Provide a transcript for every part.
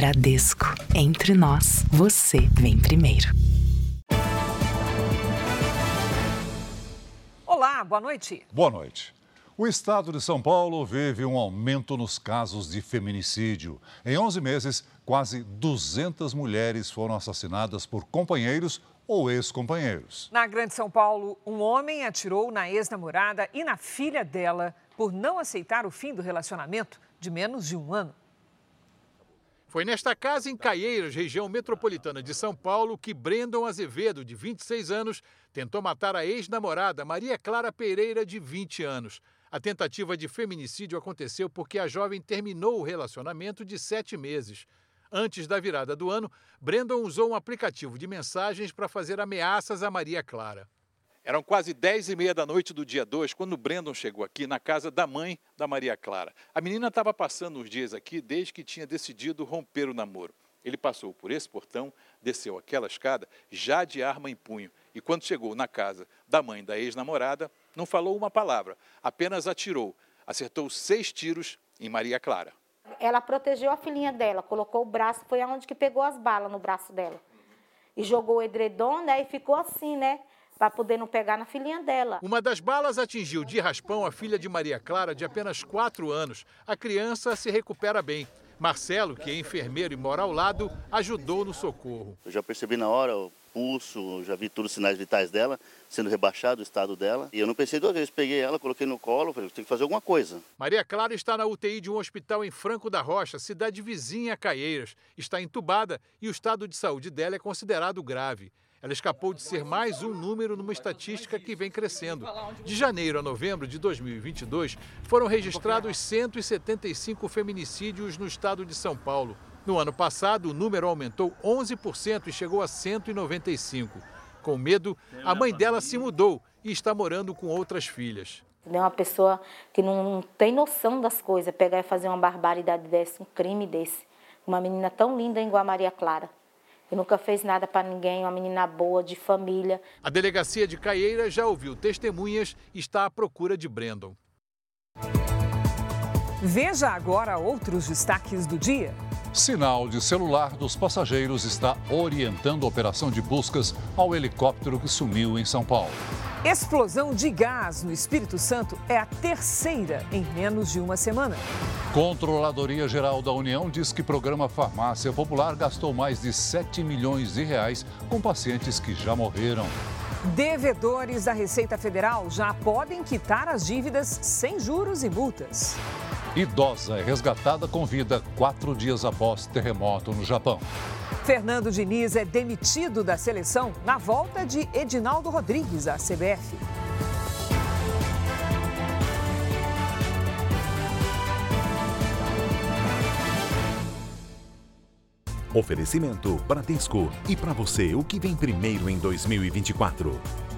Bradesco. Entre nós, você vem primeiro. Olá, boa noite. Boa noite. O estado de São Paulo vive um aumento nos casos de feminicídio. Em 11 meses, quase 200 mulheres foram assassinadas por companheiros ou ex-companheiros. Na Grande São Paulo, um homem atirou na ex-namorada e na filha dela por não aceitar o fim do relacionamento de menos de um ano. Foi nesta casa em Caieiras, região metropolitana de São Paulo, que Brandon Azevedo, de 26 anos, tentou matar a ex-namorada Maria Clara Pereira, de 20 anos. A tentativa de feminicídio aconteceu porque a jovem terminou o relacionamento de sete meses. Antes da virada do ano, Brandon usou um aplicativo de mensagens para fazer ameaças a Maria Clara. Eram quase 10 e meia da noite do dia 2 quando Brandon chegou aqui na casa da mãe da Maria Clara. A menina estava passando os dias aqui desde que tinha decidido romper o namoro. Ele passou por esse portão, desceu aquela escada, já de arma em punho, e quando chegou na casa da mãe da ex-namorada, não falou uma palavra, apenas atirou. Acertou seis tiros em Maria Clara. Ela protegeu a filhinha dela, colocou o braço, foi aonde que pegou as balas no braço dela. E jogou o edredom, né? E ficou assim, né? Para poder não pegar na filhinha dela. Uma das balas atingiu de raspão a filha de Maria Clara, de apenas quatro anos. A criança se recupera bem. Marcelo, que é enfermeiro e mora ao lado, ajudou no socorro. Eu já percebi na hora o pulso, já vi todos os sinais vitais dela, sendo rebaixado o estado dela. E eu não pensei duas vezes, peguei ela, coloquei no colo, falei, tem que fazer alguma coisa. Maria Clara está na UTI de um hospital em Franco da Rocha, cidade vizinha a Caieiras. Está entubada e o estado de saúde dela é considerado grave. Ela escapou de ser mais um número numa estatística que vem crescendo. De janeiro a novembro de 2022, foram registrados 175 feminicídios no estado de São Paulo. No ano passado, o número aumentou 11% e chegou a 195. Com medo, a mãe dela se mudou e está morando com outras filhas. É uma pessoa que não tem noção das coisas, pegar e fazer uma barbaridade desse, um crime desse. Uma menina tão linda igual a Maria Clara e nunca fez nada para ninguém, uma menina boa, de família. A delegacia de Caieira já ouviu testemunhas e está à procura de Brandon. Veja agora outros destaques do dia. Sinal de celular dos passageiros está orientando a operação de buscas ao helicóptero que sumiu em São Paulo. Explosão de gás no Espírito Santo é a terceira em menos de uma semana. Controladoria Geral da União diz que programa Farmácia Popular gastou mais de 7 milhões de reais com pacientes que já morreram. Devedores da Receita Federal já podem quitar as dívidas sem juros e multas. Idosa é resgatada com vida quatro dias após terremoto no Japão. Fernando Diniz é demitido da seleção na volta de Edinaldo Rodrigues à CBF. Oferecimento Bradesco. E para você, o que vem primeiro em 2024?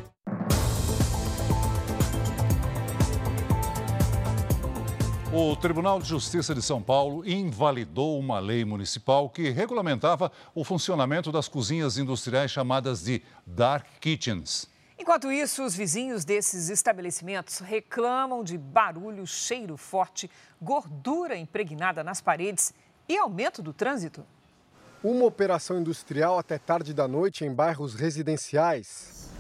O Tribunal de Justiça de São Paulo invalidou uma lei municipal que regulamentava o funcionamento das cozinhas industriais chamadas de dark kitchens. Enquanto isso, os vizinhos desses estabelecimentos reclamam de barulho, cheiro forte, gordura impregnada nas paredes e aumento do trânsito. Uma operação industrial até tarde da noite em bairros residenciais.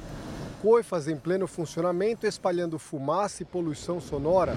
Coifas em pleno funcionamento espalhando fumaça e poluição sonora.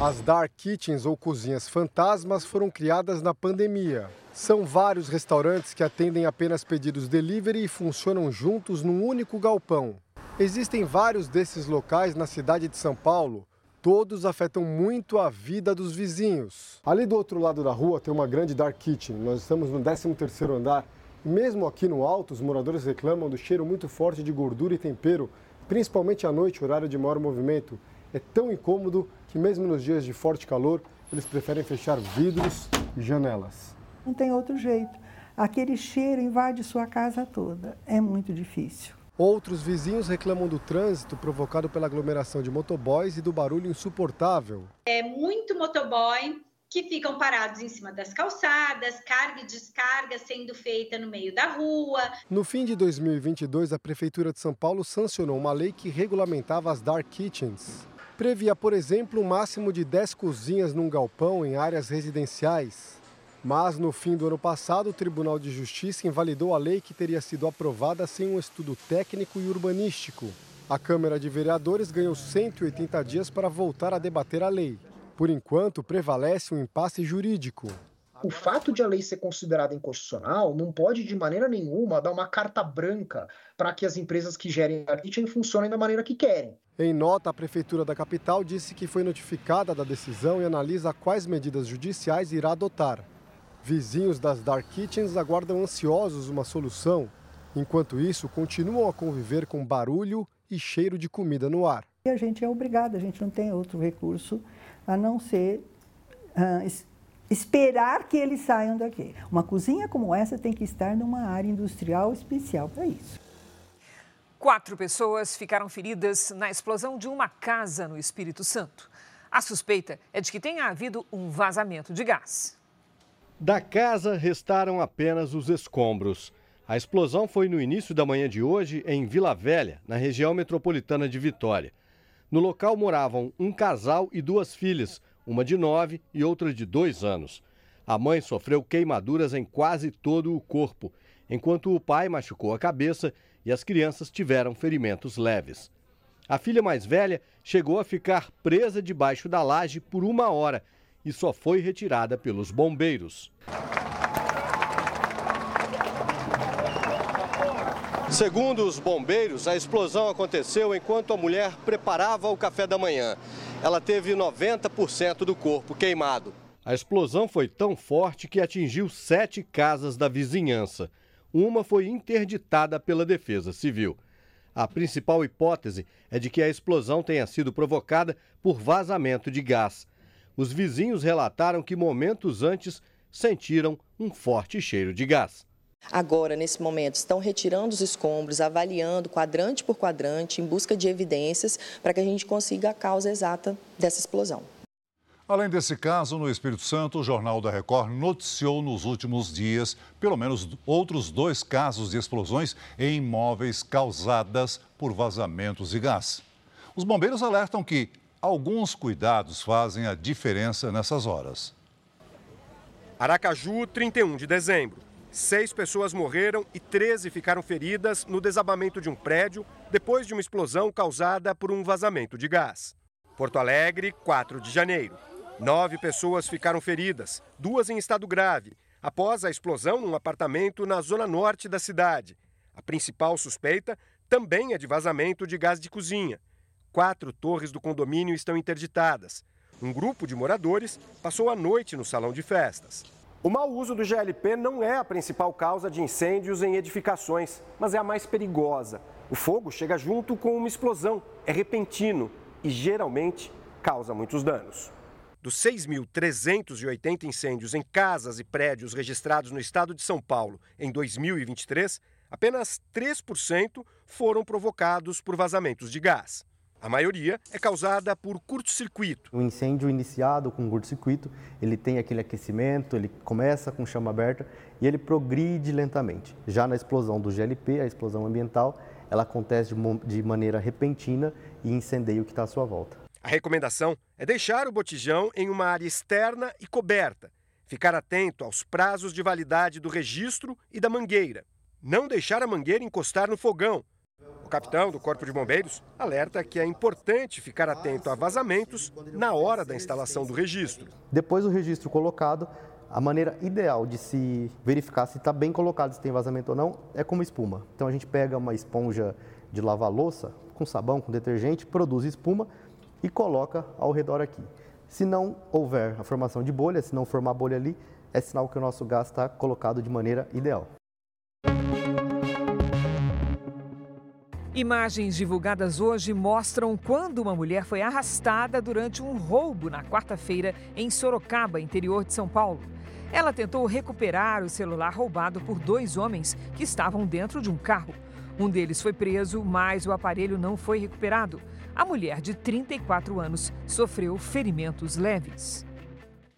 As dark kitchens ou cozinhas fantasmas foram criadas na pandemia. São vários restaurantes que atendem apenas pedidos delivery e funcionam juntos num único galpão. Existem vários desses locais na cidade de São Paulo. Todos afetam muito a vida dos vizinhos. Ali do outro lado da rua tem uma grande dark kitchen. Nós estamos no 13º andar. Mesmo aqui no alto, os moradores reclamam do cheiro muito forte de gordura e tempero, principalmente à noite, horário de maior movimento é tão incômodo que, mesmo nos dias de forte calor, eles preferem fechar vidros e janelas. Não tem outro jeito. Aquele cheiro invade sua casa toda. É muito difícil. Outros vizinhos reclamam do trânsito provocado pela aglomeração de motoboys e do barulho insuportável. É muito motoboy que ficam parados em cima das calçadas, carga e descarga sendo feita no meio da rua. No fim de 2022, a Prefeitura de São Paulo sancionou uma lei que regulamentava as dark kitchens. Previa, por exemplo, um máximo de 10 cozinhas num galpão em áreas residenciais. Mas no fim do ano passado, o Tribunal de Justiça invalidou a lei que teria sido aprovada sem um estudo técnico e urbanístico. A Câmara de Vereadores ganhou 180 dias para voltar a debater a lei. Por enquanto, prevalece um impasse jurídico. O fato de a lei ser considerada inconstitucional não pode, de maneira nenhuma, dar uma carta branca para que as empresas que gerem a kitchen funcionem da maneira que querem. Em nota, a Prefeitura da capital disse que foi notificada da decisão e analisa quais medidas judiciais irá adotar. Vizinhos das Dark Kitchens aguardam ansiosos uma solução. Enquanto isso, continuam a conviver com barulho e cheiro de comida no ar. E a gente é obrigado, a gente não tem outro recurso a não ser uh, esperar que eles saiam daqui. Uma cozinha como essa tem que estar numa área industrial especial para isso. Quatro pessoas ficaram feridas na explosão de uma casa no Espírito Santo. A suspeita é de que tenha havido um vazamento de gás. Da casa restaram apenas os escombros. A explosão foi no início da manhã de hoje em Vila Velha, na região metropolitana de Vitória. No local moravam um casal e duas filhas, uma de nove e outra de dois anos. A mãe sofreu queimaduras em quase todo o corpo, enquanto o pai machucou a cabeça e as crianças tiveram ferimentos leves. A filha mais velha chegou a ficar presa debaixo da laje por uma hora e só foi retirada pelos bombeiros. Segundo os bombeiros, a explosão aconteceu enquanto a mulher preparava o café da manhã. Ela teve 90% do corpo queimado. A explosão foi tão forte que atingiu sete casas da vizinhança. Uma foi interditada pela Defesa Civil. A principal hipótese é de que a explosão tenha sido provocada por vazamento de gás. Os vizinhos relataram que momentos antes sentiram um forte cheiro de gás. Agora, nesse momento, estão retirando os escombros, avaliando quadrante por quadrante, em busca de evidências para que a gente consiga a causa exata dessa explosão. Além desse caso, no Espírito Santo, o Jornal da Record noticiou nos últimos dias pelo menos outros dois casos de explosões em imóveis causadas por vazamentos de gás. Os bombeiros alertam que Alguns cuidados fazem a diferença nessas horas. Aracaju, 31 de dezembro. Seis pessoas morreram e 13 ficaram feridas no desabamento de um prédio depois de uma explosão causada por um vazamento de gás. Porto Alegre, 4 de janeiro. Nove pessoas ficaram feridas, duas em estado grave, após a explosão num apartamento na zona norte da cidade. A principal suspeita também é de vazamento de gás de cozinha quatro torres do condomínio estão interditadas. Um grupo de moradores passou a noite no salão de festas. O mau uso do GLP não é a principal causa de incêndios em edificações, mas é a mais perigosa. O fogo chega junto com uma explosão, é repentino e geralmente causa muitos danos. Dos 6.380 incêndios em casas e prédios registrados no estado de São Paulo em 2023, apenas 3% foram provocados por vazamentos de gás. A maioria é causada por curto-circuito. O incêndio iniciado com curto-circuito, ele tem aquele aquecimento, ele começa com chama aberta e ele progride lentamente. Já na explosão do GLP, a explosão ambiental, ela acontece de maneira repentina e incendeia o que está à sua volta. A recomendação é deixar o botijão em uma área externa e coberta. Ficar atento aos prazos de validade do registro e da mangueira. Não deixar a mangueira encostar no fogão, o capitão do Corpo de Bombeiros alerta que é importante ficar atento a vazamentos na hora da instalação do registro. Depois do registro colocado, a maneira ideal de se verificar se está bem colocado, se tem vazamento ou não, é como espuma. Então a gente pega uma esponja de lavar louça, com sabão, com detergente, produz espuma e coloca ao redor aqui. Se não houver a formação de bolha, se não formar bolha ali, é sinal que o nosso gás está colocado de maneira ideal. Imagens divulgadas hoje mostram quando uma mulher foi arrastada durante um roubo na quarta-feira em Sorocaba, interior de São Paulo. Ela tentou recuperar o celular roubado por dois homens que estavam dentro de um carro. Um deles foi preso, mas o aparelho não foi recuperado. A mulher de 34 anos sofreu ferimentos leves.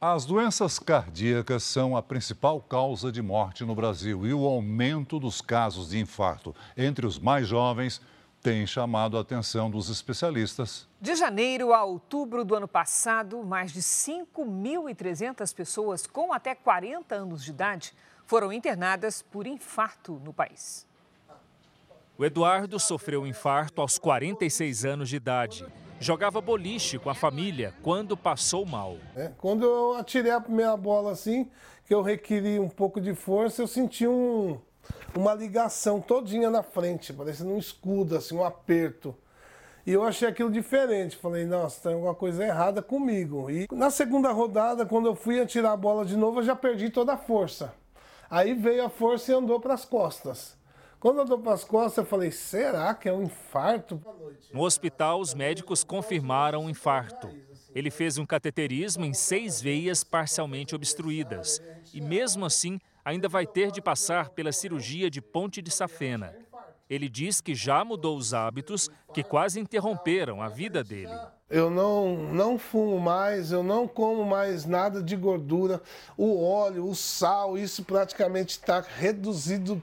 As doenças cardíacas são a principal causa de morte no Brasil e o aumento dos casos de infarto entre os mais jovens tem chamado a atenção dos especialistas. De janeiro a outubro do ano passado, mais de 5.300 pessoas com até 40 anos de idade foram internadas por infarto no país. O Eduardo sofreu um infarto aos 46 anos de idade. Jogava boliche com a família quando passou mal. É, quando eu atirei a primeira bola assim, que eu requeri um pouco de força, eu senti um, uma ligação todinha na frente, parecendo um escudo, assim, um aperto. E eu achei aquilo diferente. Falei, nossa, tem alguma coisa errada comigo. E na segunda rodada, quando eu fui atirar a bola de novo, eu já perdi toda a força. Aí veio a força e andou para as costas. Quando andou para as costas, eu falei, será que é um infarto? No hospital, os médicos confirmaram um infarto. Ele fez um cateterismo em seis veias parcialmente obstruídas. E mesmo assim, ainda vai ter de passar pela cirurgia de ponte de safena. Ele diz que já mudou os hábitos que quase interromperam a vida dele. Eu não, não fumo mais, eu não como mais nada de gordura. O óleo, o sal, isso praticamente está reduzido.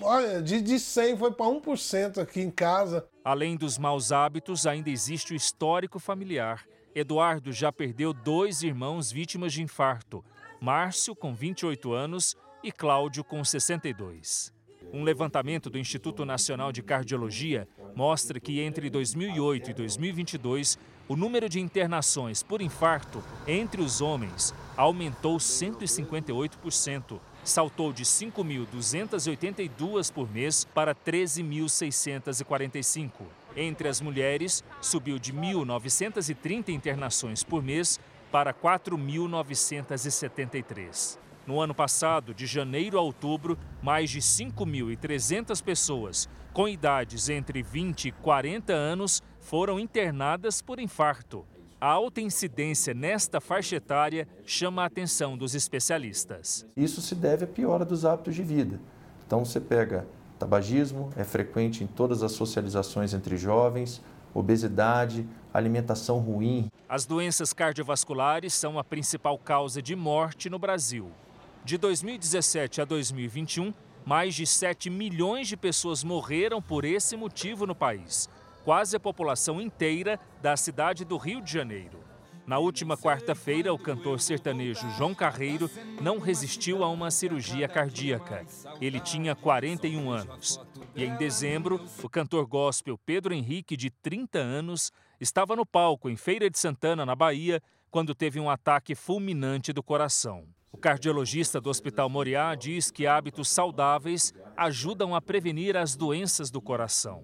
Olha, de, de 100 foi para 1% aqui em casa. Além dos maus hábitos, ainda existe o histórico familiar. Eduardo já perdeu dois irmãos vítimas de infarto: Márcio, com 28 anos, e Cláudio, com 62. Um levantamento do Instituto Nacional de Cardiologia mostra que entre 2008 e 2022, o número de internações por infarto entre os homens aumentou 158%, saltou de 5.282 por mês para 13.645. Entre as mulheres, subiu de 1.930 internações por mês para 4.973. No ano passado, de janeiro a outubro, mais de 5.300 pessoas com idades entre 20 e 40 anos foram internadas por infarto. A alta incidência nesta faixa etária chama a atenção dos especialistas. Isso se deve à piora dos hábitos de vida. Então, você pega tabagismo, é frequente em todas as socializações entre jovens, obesidade, alimentação ruim. As doenças cardiovasculares são a principal causa de morte no Brasil. De 2017 a 2021, mais de 7 milhões de pessoas morreram por esse motivo no país quase a população inteira da cidade do Rio de Janeiro. Na última quarta-feira, o cantor sertanejo João Carreiro não resistiu a uma cirurgia cardíaca. Ele tinha 41 anos. E em dezembro, o cantor gospel Pedro Henrique, de 30 anos, estava no palco em Feira de Santana, na Bahia, quando teve um ataque fulminante do coração. Cardiologista do Hospital Moriá diz que hábitos saudáveis ajudam a prevenir as doenças do coração.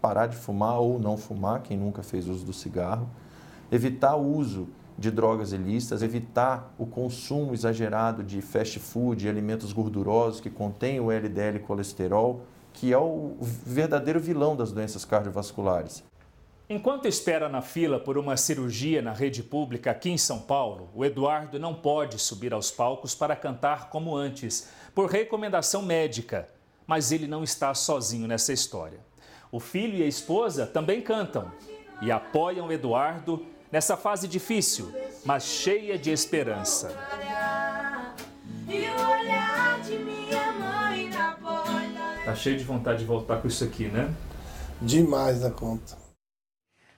Parar de fumar ou não fumar, quem nunca fez uso do cigarro, evitar o uso de drogas ilícitas, evitar o consumo exagerado de fast food, de alimentos gordurosos que contêm o LDL colesterol, que é o verdadeiro vilão das doenças cardiovasculares. Enquanto espera na fila por uma cirurgia na rede pública aqui em São Paulo, o Eduardo não pode subir aos palcos para cantar como antes, por recomendação médica. Mas ele não está sozinho nessa história. O filho e a esposa também cantam e apoiam o Eduardo nessa fase difícil, mas cheia de esperança. Tá cheio de vontade de voltar com isso aqui, né? Demais da conta.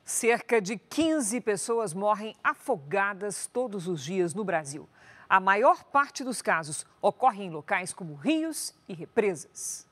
Cerca de 15 pessoas morrem afogadas todos os dias no Brasil. A maior parte dos casos ocorre em locais como rios e represas.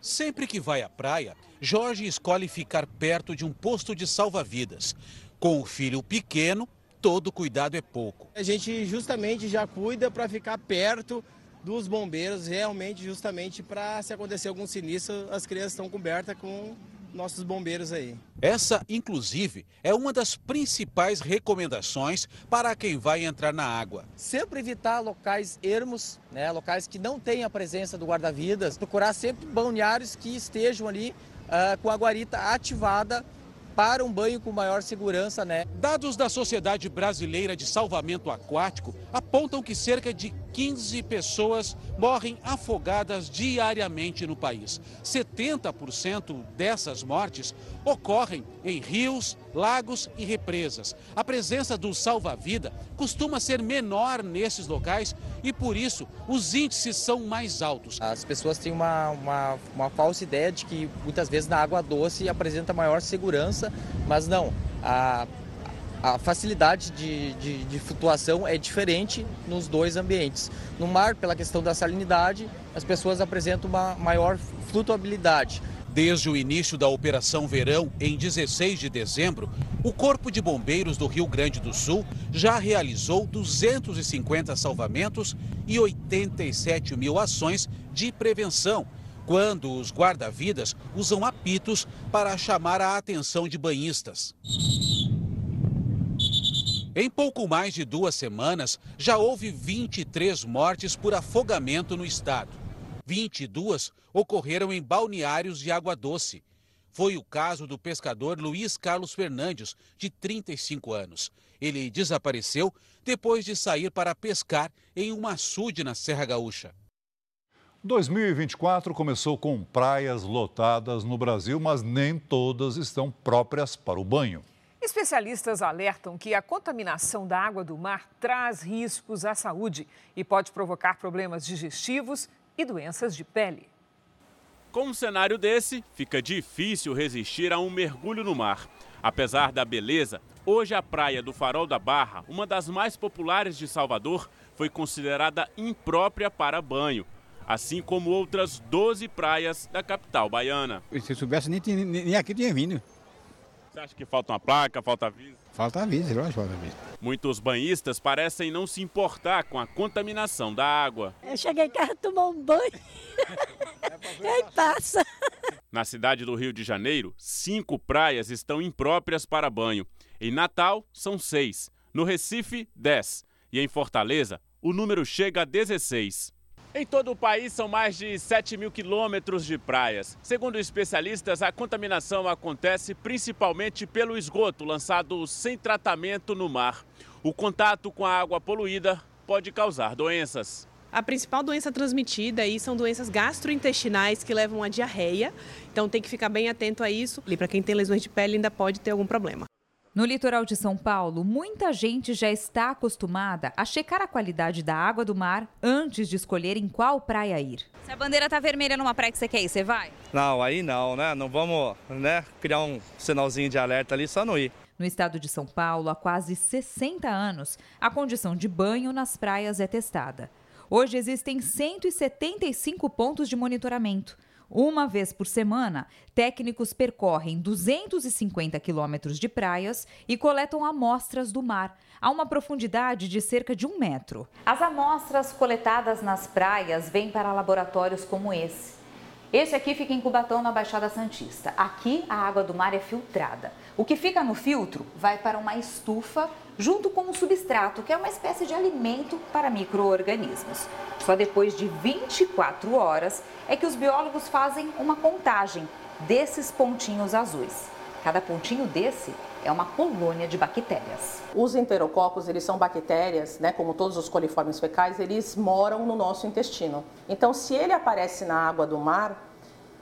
Sempre que vai à praia, Jorge escolhe ficar perto de um posto de salva-vidas. Com o filho pequeno, todo cuidado é pouco. A gente justamente já cuida para ficar perto dos bombeiros, realmente justamente para se acontecer algum sinistro, as crianças estão cobertas com nossos bombeiros aí. Essa, inclusive, é uma das principais recomendações para quem vai entrar na água. Sempre evitar locais ermos, né, locais que não tenham a presença do guarda-vidas, procurar sempre balneários que estejam ali uh, com a guarita ativada para um banho com maior segurança, né? Dados da Sociedade Brasileira de Salvamento Aquático apontam que cerca de 15 pessoas morrem afogadas diariamente no país. 70% dessas mortes ocorrem em rios, lagos e represas. A presença do salva-vida costuma ser menor nesses locais e, por isso, os índices são mais altos. As pessoas têm uma, uma, uma falsa ideia de que muitas vezes na água doce apresenta maior segurança, mas não. A a facilidade de, de, de, flutuação é diferente nos dois ambientes. No mar, pela questão da salinidade, as pessoas apresentam uma maior flutuabilidade. Desde o início da Operação Verão, em 16 de dezembro, o Corpo de Bombeiros do Rio Grande do Sul já realizou 250 salvamentos e 87 mil ações de prevenção, quando os guarda-vidas usam apitos para chamar a atenção de banhistas. Em pouco mais de duas semanas, já houve 23 mortes por afogamento no estado. 22 ocorreram em balneários de água doce. Foi o caso do pescador Luiz Carlos Fernandes, de 35 anos. Ele desapareceu depois de sair para pescar em um açude na Serra Gaúcha. 2024 começou com praias lotadas no Brasil, mas nem todas estão próprias para o banho. Especialistas alertam que a contaminação da água do mar traz riscos à saúde e pode provocar problemas digestivos e doenças de pele. Com um cenário desse, fica difícil resistir a um mergulho no mar. Apesar da beleza, hoje a praia do Farol da Barra, uma das mais populares de Salvador, foi considerada imprópria para banho, assim como outras 12 praias da capital baiana. Se soubesse, nem, nem aqui tinha vindo. Você acha que falta uma placa, falta aviso? Falta aviso, lógico, falta aviso. Muitos banhistas parecem não se importar com a contaminação da água. Eu cheguei em casa, tomar um banho. e aí passa. Na cidade do Rio de Janeiro, cinco praias estão impróprias para banho. Em Natal, são seis. No Recife, dez. E em Fortaleza, o número chega a 16. Em todo o país são mais de 7 mil quilômetros de praias. Segundo especialistas, a contaminação acontece principalmente pelo esgoto lançado sem tratamento no mar. O contato com a água poluída pode causar doenças. A principal doença transmitida aí são doenças gastrointestinais que levam a diarreia. Então tem que ficar bem atento a isso. E para quem tem lesões de pele ainda pode ter algum problema. No litoral de São Paulo, muita gente já está acostumada a checar a qualidade da água do mar antes de escolher em qual praia ir. Se a bandeira tá vermelha numa praia que você quer ir, você vai? Não, aí não, né? Não vamos né, criar um sinalzinho de alerta ali, só não ir. No estado de São Paulo, há quase 60 anos, a condição de banho nas praias é testada. Hoje existem 175 pontos de monitoramento. Uma vez por semana, técnicos percorrem 250 quilômetros de praias e coletam amostras do mar, a uma profundidade de cerca de um metro. As amostras coletadas nas praias vêm para laboratórios como esse. Esse aqui fica em Cubatão, na Baixada Santista. Aqui a água do mar é filtrada. O que fica no filtro vai para uma estufa junto com um substrato, que é uma espécie de alimento para micro-organismos. Só depois de 24 horas é que os biólogos fazem uma contagem desses pontinhos azuis. Cada pontinho desse é uma colônia de bactérias. Os enterococos, eles são bactérias, né, como todos os coliformes fecais, eles moram no nosso intestino. Então, se ele aparece na água do mar,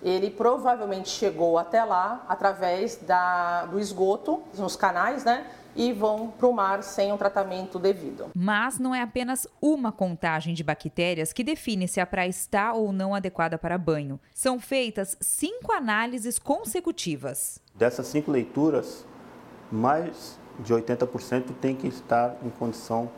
ele provavelmente chegou até lá através da, do esgoto, nos canais, né? E vão para o mar sem um tratamento devido. Mas não é apenas uma contagem de bactérias que define se a praia está ou não adequada para banho. São feitas cinco análises consecutivas. Dessas cinco leituras, mais de 80% tem que estar em condição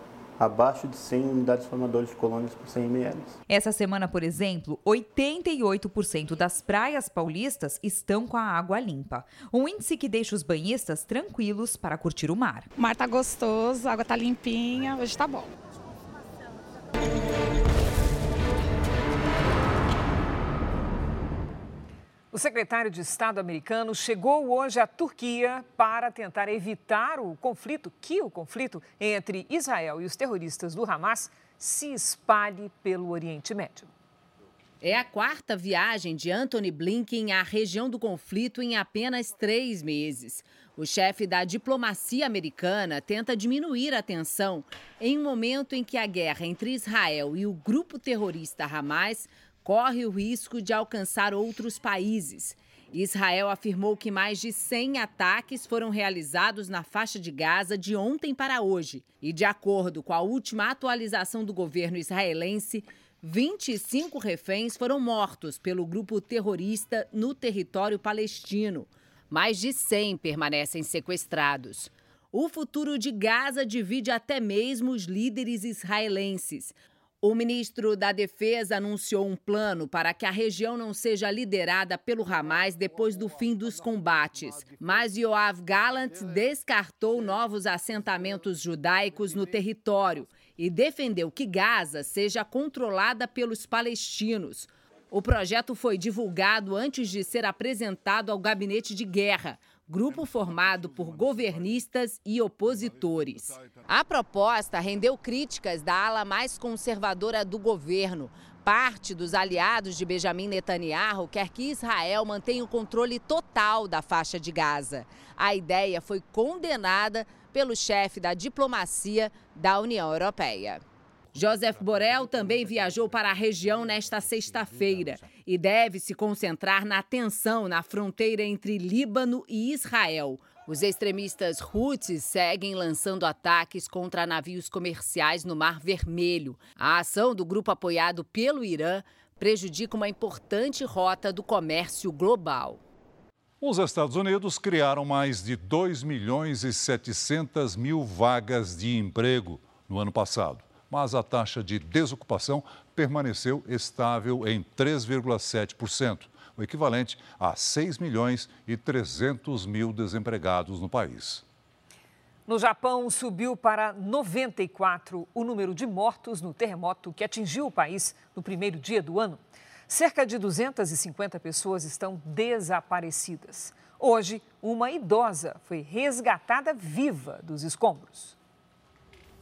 abaixo de 100 unidades formadoras de colônias por 100 ml. Essa semana, por exemplo, 88% das praias paulistas estão com a água limpa. Um índice que deixa os banhistas tranquilos para curtir o mar. O mar tá gostoso, a água tá limpinha, hoje tá bom. O secretário de Estado americano chegou hoje à Turquia para tentar evitar o conflito, que o conflito entre Israel e os terroristas do Hamas se espalhe pelo Oriente Médio. É a quarta viagem de Anthony Blinken à região do conflito em apenas três meses. O chefe da diplomacia americana tenta diminuir a tensão em um momento em que a guerra entre Israel e o grupo terrorista Hamas corre o risco de alcançar outros países. Israel afirmou que mais de 100 ataques foram realizados na faixa de Gaza de ontem para hoje. E, de acordo com a última atualização do governo israelense, 25 reféns foram mortos pelo grupo terrorista no território palestino. Mais de 100 permanecem sequestrados. O futuro de Gaza divide até mesmo os líderes israelenses. O ministro da Defesa anunciou um plano para que a região não seja liderada pelo Hamas depois do fim dos combates. Mas Yoav Gallant descartou novos assentamentos judaicos no território e defendeu que Gaza seja controlada pelos palestinos. O projeto foi divulgado antes de ser apresentado ao gabinete de guerra grupo formado por governistas e opositores. A proposta rendeu críticas da ala mais conservadora do governo. Parte dos aliados de Benjamin Netanyahu quer que Israel mantenha o controle total da faixa de Gaza. A ideia foi condenada pelo chefe da diplomacia da União Europeia. Joseph Borrell também viajou para a região nesta sexta-feira e deve se concentrar na tensão na fronteira entre Líbano e Israel. Os extremistas Houthis seguem lançando ataques contra navios comerciais no Mar Vermelho. A ação do grupo apoiado pelo Irã prejudica uma importante rota do comércio global. Os Estados Unidos criaram mais de 2 milhões e 700 mil vagas de emprego no ano passado mas a taxa de desocupação permaneceu estável em 3,7%, o equivalente a 6 milhões e 300 mil desempregados no país. No Japão, subiu para 94 o número de mortos no terremoto que atingiu o país no primeiro dia do ano. Cerca de 250 pessoas estão desaparecidas. Hoje, uma idosa foi resgatada viva dos escombros.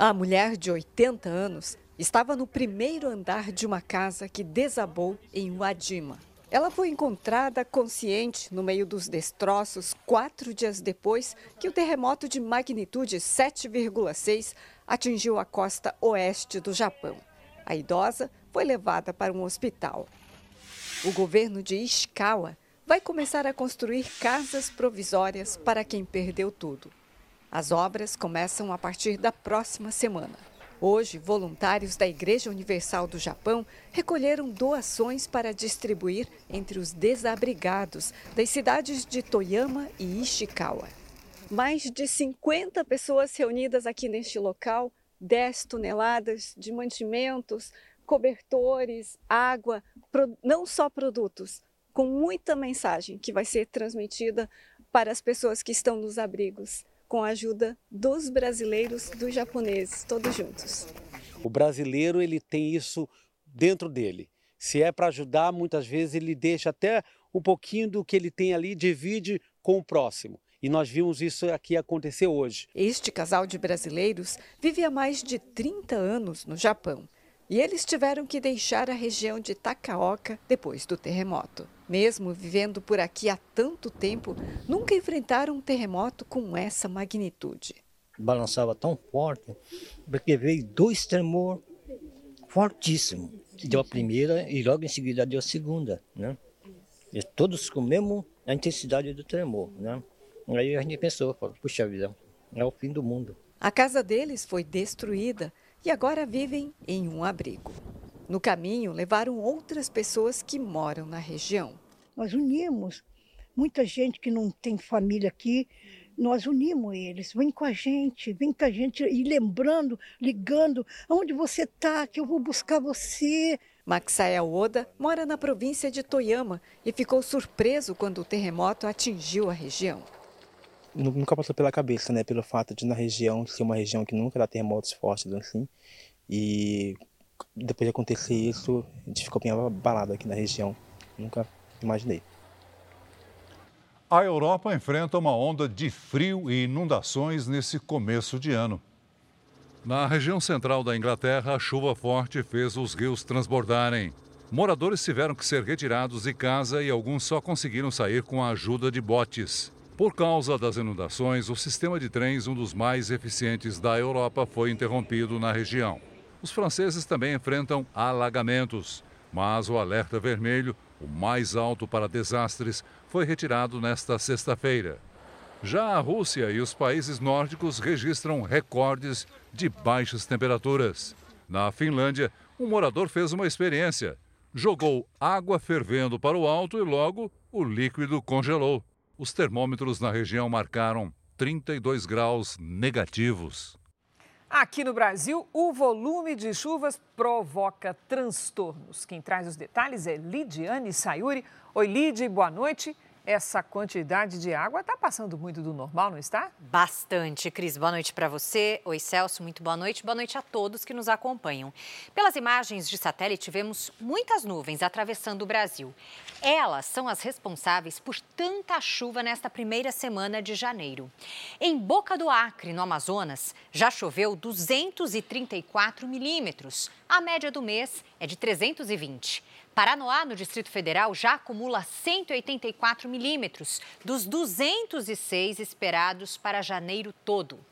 A mulher de 80 anos estava no primeiro andar de uma casa que desabou em Uadima. Ela foi encontrada consciente no meio dos destroços quatro dias depois que o terremoto de magnitude 7,6 atingiu a costa oeste do Japão. A idosa foi levada para um hospital. O governo de Ishikawa vai começar a construir casas provisórias para quem perdeu tudo. As obras começam a partir da próxima semana. Hoje, voluntários da Igreja Universal do Japão recolheram doações para distribuir entre os desabrigados das cidades de Toyama e Ishikawa. Mais de 50 pessoas reunidas aqui neste local, 10 toneladas de mantimentos, cobertores, água, não só produtos, com muita mensagem que vai ser transmitida para as pessoas que estão nos abrigos com a ajuda dos brasileiros, dos japoneses, todos juntos. O brasileiro ele tem isso dentro dele. Se é para ajudar, muitas vezes ele deixa até um pouquinho do que ele tem ali, divide com o próximo. E nós vimos isso aqui acontecer hoje. Este casal de brasileiros vive há mais de 30 anos no Japão. E eles tiveram que deixar a região de Takaoka depois do terremoto. Mesmo vivendo por aqui há tanto tempo, nunca enfrentaram um terremoto com essa magnitude. Balançava tão forte, porque veio dois tremores fortíssimos. Deu a primeira e logo em seguida deu a segunda, né? E todos com a mesma intensidade do tremor, né? Aí a gente pensou, puxa vida, é o fim do mundo. A casa deles foi destruída e agora vivem em um abrigo. No caminho, levaram outras pessoas que moram na região. Nós unimos muita gente que não tem família aqui, nós unimos eles. Vem com a gente, vem com a gente e lembrando, ligando, onde você está, que eu vou buscar você. Maxael Oda mora na província de Toyama e ficou surpreso quando o terremoto atingiu a região. Nunca passou pela cabeça, né, pelo fato de na região ser uma região que nunca dá terremotos fortes assim. E depois de acontecer isso, a gente ficou bem abalado aqui na região. Nunca imaginei. A Europa enfrenta uma onda de frio e inundações nesse começo de ano. Na região central da Inglaterra, a chuva forte fez os rios transbordarem. Moradores tiveram que ser retirados de casa e alguns só conseguiram sair com a ajuda de botes. Por causa das inundações, o sistema de trens, um dos mais eficientes da Europa, foi interrompido na região. Os franceses também enfrentam alagamentos, mas o alerta vermelho, o mais alto para desastres, foi retirado nesta sexta-feira. Já a Rússia e os países nórdicos registram recordes de baixas temperaturas. Na Finlândia, um morador fez uma experiência. Jogou água fervendo para o alto e logo o líquido congelou. Os termômetros na região marcaram 32 graus negativos. Aqui no Brasil, o volume de chuvas provoca transtornos. Quem traz os detalhes é Lidiane Sayuri. Oi, Lid, boa noite. Essa quantidade de água está passando muito do normal, não está? Bastante, Cris. Boa noite para você. Oi, Celso. Muito boa noite. Boa noite a todos que nos acompanham. Pelas imagens de satélite, vemos muitas nuvens atravessando o Brasil. Elas são as responsáveis por tanta chuva nesta primeira semana de janeiro. Em Boca do Acre, no Amazonas, já choveu 234 milímetros. A média do mês é de 320. Paranoá, no Distrito Federal, já acumula 184 milímetros, dos 206 esperados para janeiro todo.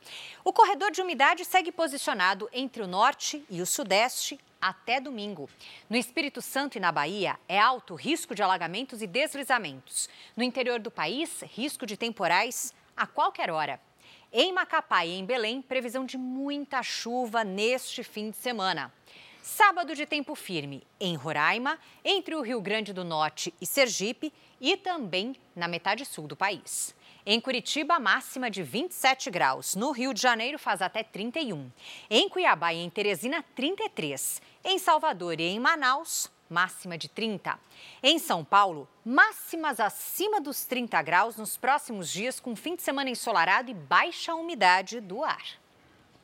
O corredor de umidade segue posicionado entre o norte e o sudeste até domingo. No Espírito Santo e na Bahia, é alto o risco de alagamentos e deslizamentos. No interior do país, risco de temporais a qualquer hora. Em Macapá e em Belém, previsão de muita chuva neste fim de semana. Sábado de tempo firme em Roraima, entre o Rio Grande do Norte e Sergipe e também na metade sul do país. Em Curitiba, máxima de 27 graus. No Rio de Janeiro, faz até 31. Em Cuiabá e em Teresina, 33. Em Salvador e em Manaus, máxima de 30. Em São Paulo, máximas acima dos 30 graus nos próximos dias, com fim de semana ensolarado e baixa umidade do ar.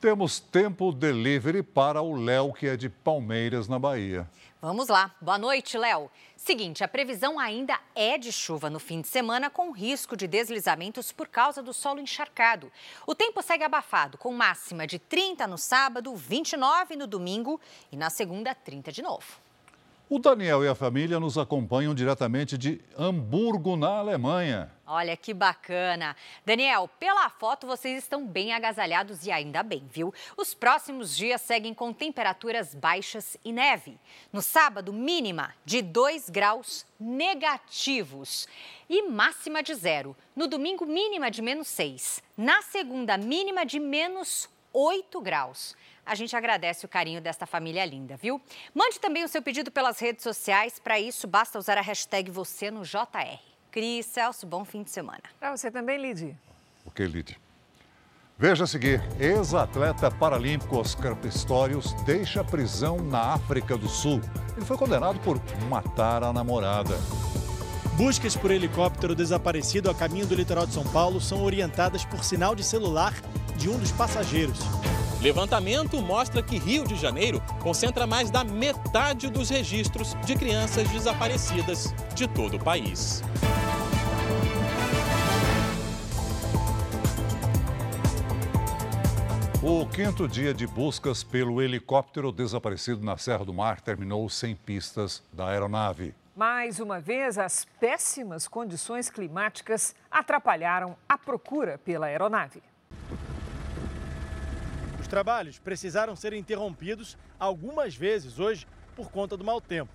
Temos tempo delivery para o Léo, que é de Palmeiras, na Bahia. Vamos lá. Boa noite, Léo. Seguinte, a previsão ainda é de chuva no fim de semana, com risco de deslizamentos por causa do solo encharcado. O tempo segue abafado, com máxima de 30 no sábado, 29 no domingo e na segunda, 30 de novo. O Daniel e a família nos acompanham diretamente de Hamburgo, na Alemanha. Olha que bacana. Daniel, pela foto vocês estão bem agasalhados e ainda bem, viu? Os próximos dias seguem com temperaturas baixas e neve. No sábado, mínima de 2 graus negativos e máxima de zero. No domingo, mínima de menos 6. Na segunda, mínima de menos 8 graus. A gente agradece o carinho desta família linda, viu? Mande também o seu pedido pelas redes sociais. Para isso, basta usar a hashtag você no JR. Cris, Celso, bom fim de semana. Para você também, Lid. Ok, Lid. Veja a seguir, ex-atleta paralímpico Oscar Pistorius deixa prisão na África do Sul. Ele foi condenado por matar a namorada. Buscas por helicóptero desaparecido a caminho do litoral de São Paulo são orientadas por sinal de celular de um dos passageiros. Levantamento mostra que Rio de Janeiro concentra mais da metade dos registros de crianças desaparecidas de todo o país. O quinto dia de buscas pelo helicóptero desaparecido na Serra do Mar terminou sem pistas da aeronave. Mais uma vez, as péssimas condições climáticas atrapalharam a procura pela aeronave trabalhos precisaram ser interrompidos algumas vezes hoje por conta do mau tempo.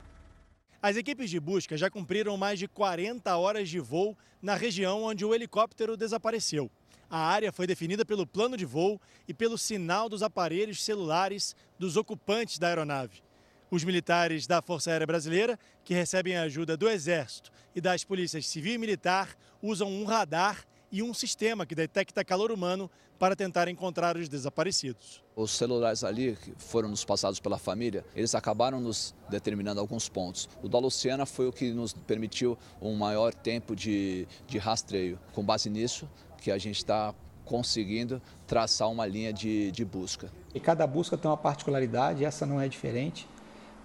As equipes de busca já cumpriram mais de 40 horas de voo na região onde o helicóptero desapareceu. A área foi definida pelo plano de voo e pelo sinal dos aparelhos celulares dos ocupantes da aeronave. Os militares da Força Aérea Brasileira, que recebem a ajuda do Exército e das polícias civil e militar, usam um radar e um sistema que detecta calor humano para tentar encontrar os desaparecidos. Os celulares ali que foram nos passados pela família, eles acabaram nos determinando alguns pontos. O da Luciana foi o que nos permitiu um maior tempo de, de rastreio. Com base nisso, que a gente está conseguindo traçar uma linha de, de busca. E cada busca tem uma particularidade, essa não é diferente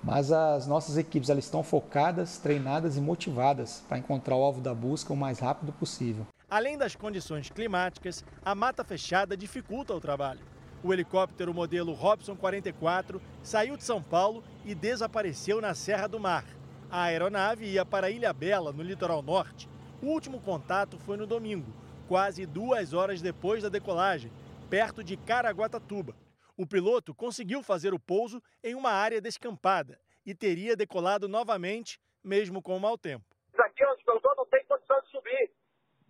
mas as nossas equipes elas estão focadas, treinadas e motivadas para encontrar o alvo da busca o mais rápido possível. Além das condições climáticas, a mata fechada dificulta o trabalho. O helicóptero modelo Robson 44 saiu de São Paulo e desapareceu na Serra do Mar. A aeronave ia para Ilha Bela, no litoral norte. O último contato foi no domingo, quase duas horas depois da decolagem, perto de Caraguatatuba. O piloto conseguiu fazer o pouso em uma área descampada e teria decolado novamente, mesmo com o mau tempo. Aqui onde eu estou não tem condição de subir.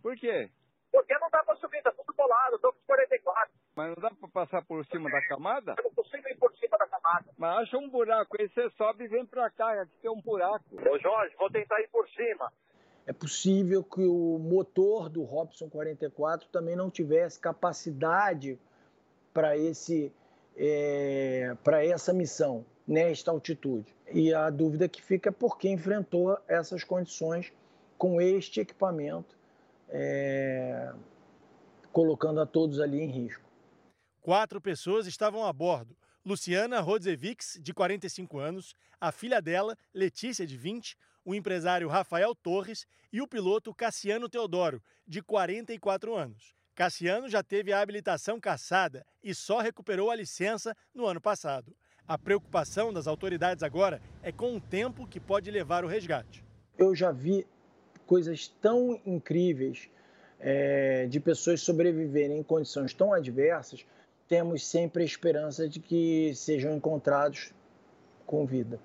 Por quê? Porque não dá para subir, está tudo colado, estou com 44. Mas não dá para passar por cima da camada? Eu não consigo ir por cima da camada. Mas acha um buraco, aí você sobe e vem para cá, aqui tem um buraco. Ô Jorge, vou tentar ir por cima. É possível que o motor do Robson 44 também não tivesse capacidade para esse é, para essa missão nesta altitude. E a dúvida que fica é por que enfrentou essas condições com este equipamento, é, colocando a todos ali em risco. Quatro pessoas estavam a bordo. Luciana Rodzevics, de 45 anos, a filha dela, Letícia, de 20, o empresário Rafael Torres e o piloto Cassiano Teodoro, de 44 anos. Cassiano já teve a habilitação cassada e só recuperou a licença no ano passado. A preocupação das autoridades agora é com o tempo que pode levar o resgate. Eu já vi coisas tão incríveis é, de pessoas sobreviverem em condições tão adversas temos sempre a esperança de que sejam encontrados com vida.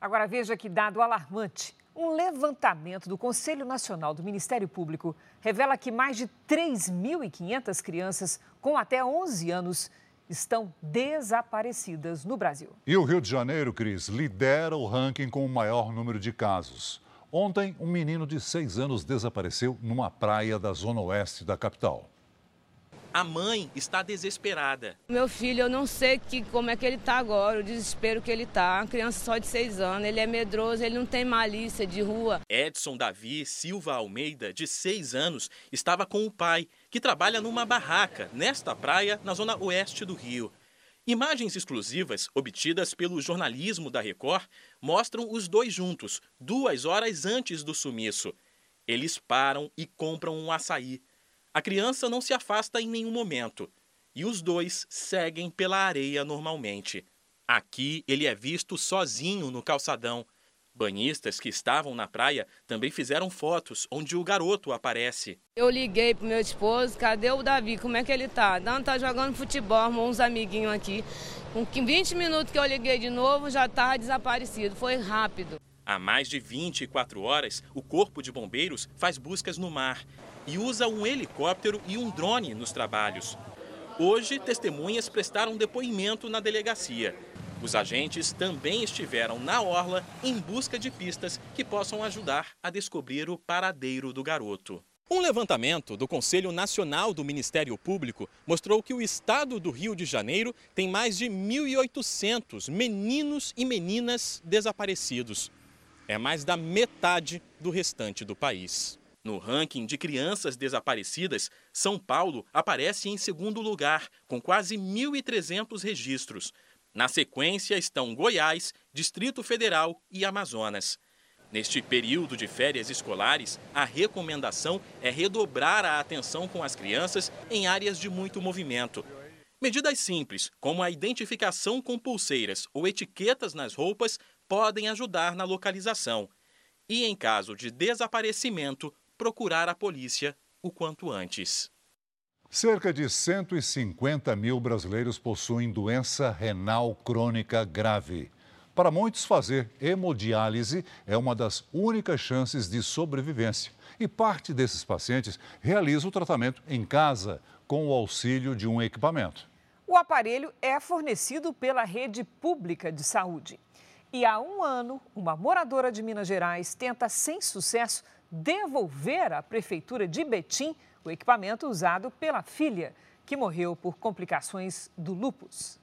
Agora veja que dado alarmante. Um levantamento do Conselho Nacional do Ministério Público revela que mais de 3.500 crianças com até 11 anos estão desaparecidas no Brasil. E o Rio de Janeiro, Cris, lidera o ranking com o maior número de casos. Ontem, um menino de 6 anos desapareceu numa praia da zona oeste da capital. A mãe está desesperada. Meu filho, eu não sei que, como é que ele está agora, o desespero que ele está. Uma criança só de seis anos, ele é medroso, ele não tem malícia de rua. Edson Davi Silva Almeida, de seis anos, estava com o pai, que trabalha numa barraca nesta praia, na zona oeste do Rio. Imagens exclusivas obtidas pelo jornalismo da Record mostram os dois juntos, duas horas antes do sumiço. Eles param e compram um açaí. A criança não se afasta em nenhum momento e os dois seguem pela areia normalmente. Aqui ele é visto sozinho no calçadão. Banhistas que estavam na praia também fizeram fotos onde o garoto aparece. Eu liguei pro meu esposo, cadê o Davi? Como é que ele tá? Não, tá jogando futebol, armou uns amiguinhos aqui. Com 20 minutos que eu liguei de novo, já tá desaparecido. Foi rápido. Há mais de 24 horas, o Corpo de Bombeiros faz buscas no mar e usa um helicóptero e um drone nos trabalhos. Hoje, testemunhas prestaram depoimento na delegacia. Os agentes também estiveram na orla em busca de pistas que possam ajudar a descobrir o paradeiro do garoto. Um levantamento do Conselho Nacional do Ministério Público mostrou que o estado do Rio de Janeiro tem mais de 1.800 meninos e meninas desaparecidos. É mais da metade do restante do país. No ranking de crianças desaparecidas, São Paulo aparece em segundo lugar, com quase 1.300 registros. Na sequência estão Goiás, Distrito Federal e Amazonas. Neste período de férias escolares, a recomendação é redobrar a atenção com as crianças em áreas de muito movimento. Medidas simples, como a identificação com pulseiras ou etiquetas nas roupas, podem ajudar na localização. E em caso de desaparecimento, procurar a polícia o quanto antes. Cerca de 150 mil brasileiros possuem doença renal crônica grave. Para muitos, fazer hemodiálise é uma das únicas chances de sobrevivência. E parte desses pacientes realiza o tratamento em casa, com o auxílio de um equipamento. O aparelho é fornecido pela rede pública de saúde. E há um ano, uma moradora de Minas Gerais tenta, sem sucesso, devolver à Prefeitura de Betim o equipamento usado pela filha, que morreu por complicações do lupus.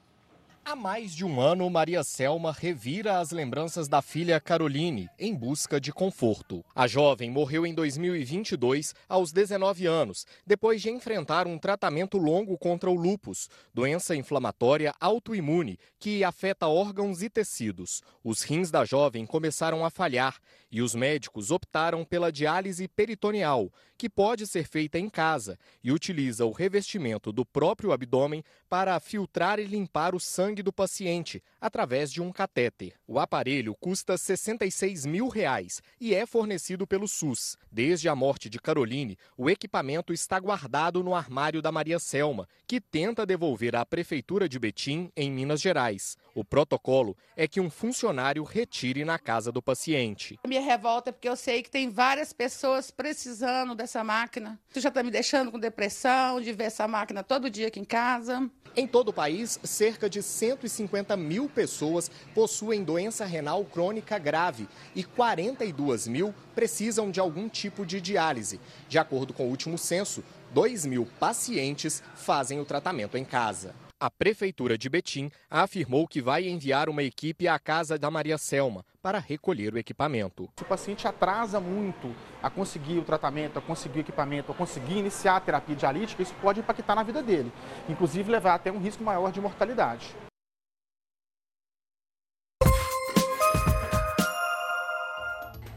Há mais de um ano, Maria Selma revira as lembranças da filha Caroline em busca de conforto. A jovem morreu em 2022, aos 19 anos, depois de enfrentar um tratamento longo contra o lupus, doença inflamatória autoimune que afeta órgãos e tecidos. Os rins da jovem começaram a falhar e os médicos optaram pela diálise peritoneal, que pode ser feita em casa e utiliza o revestimento do próprio abdômen para filtrar e limpar o sangue do paciente através de um catéter. O aparelho custa 66 mil reais e é fornecido pelo SUS. Desde a morte de Caroline, o equipamento está guardado no armário da Maria Selma, que tenta devolver à Prefeitura de Betim, em Minas Gerais. O protocolo é que um funcionário retire na casa do paciente. Minha revolta é porque eu sei que tem várias pessoas precisando dessa máquina. Isso já está me deixando com depressão de ver essa máquina todo dia aqui em casa. Em todo o país, cerca de 150 mil pessoas possuem doença renal crônica grave e 42 mil precisam de algum tipo de diálise. De acordo com o último censo, 2 mil pacientes fazem o tratamento em casa. A Prefeitura de Betim afirmou que vai enviar uma equipe à casa da Maria Selma para recolher o equipamento. Se o paciente atrasa muito a conseguir o tratamento, a conseguir o equipamento, a conseguir iniciar a terapia dialítica, isso pode impactar na vida dele, inclusive levar até um risco maior de mortalidade.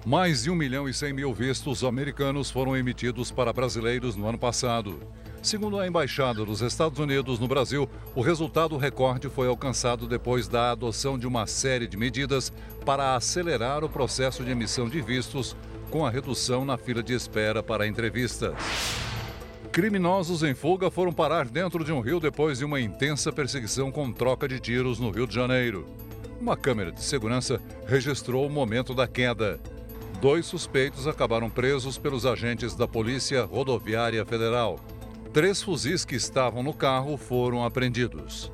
Mais de 1 milhão e 100 mil vistos americanos foram emitidos para brasileiros no ano passado. Segundo a Embaixada dos Estados Unidos no Brasil, o resultado recorde foi alcançado depois da adoção de uma série de medidas para acelerar o processo de emissão de vistos, com a redução na fila de espera para entrevistas. Criminosos em fuga foram parar dentro de um rio depois de uma intensa perseguição com troca de tiros no Rio de Janeiro. Uma câmera de segurança registrou o momento da queda. Dois suspeitos acabaram presos pelos agentes da Polícia Rodoviária Federal. Três fuzis que estavam no carro foram apreendidos.